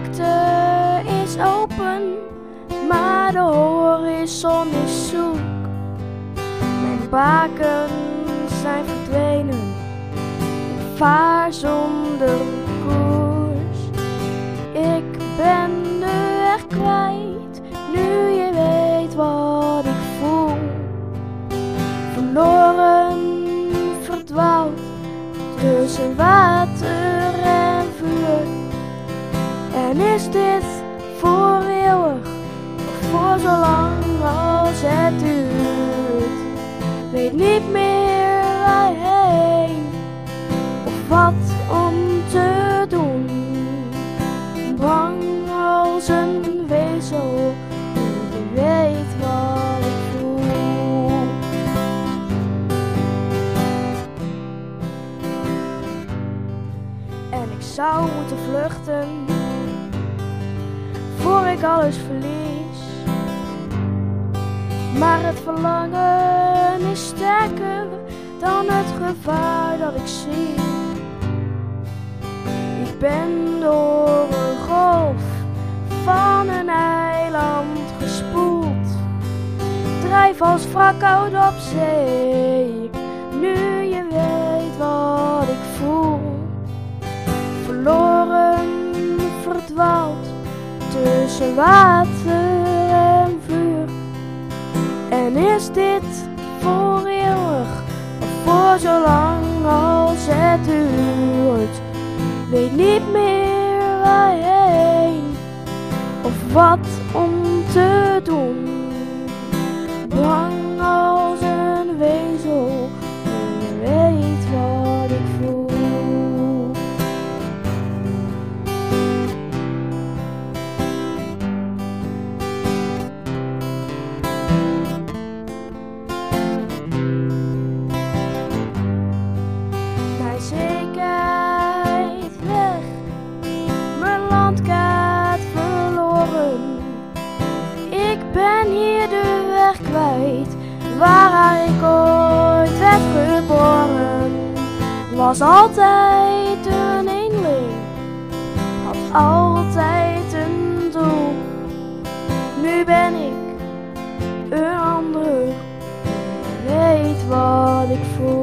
vlakte is open, maar de horizon is zoek. Mijn baken zijn verdwenen, ik vaar zonder koers. Ik ben de weg kwijt, nu je weet wat ik voel. Verloren, verdwaald, tussen water en. En is dit voor eeuwig of voor zo lang als het duurt? Weet niet meer waarheen of wat om te doen. Bang als een wezel, die weet wat ik. En ik zou moeten vluchten voor ik alles verlies. Maar het verlangen is sterker dan het gevaar dat ik zie. Ik ben door een golf van een eiland gespoeld. Drijf als wrak oud op zee, tussen water en vuur. En is dit voor eeuwig of voor zo lang als het duurt? Weet niet meer waarheen of wat om te doen. Kwijt, waar ik ooit werd geboren. Was altijd een eenling, had altijd een doel. Nu ben ik een ander, weet wat ik voel.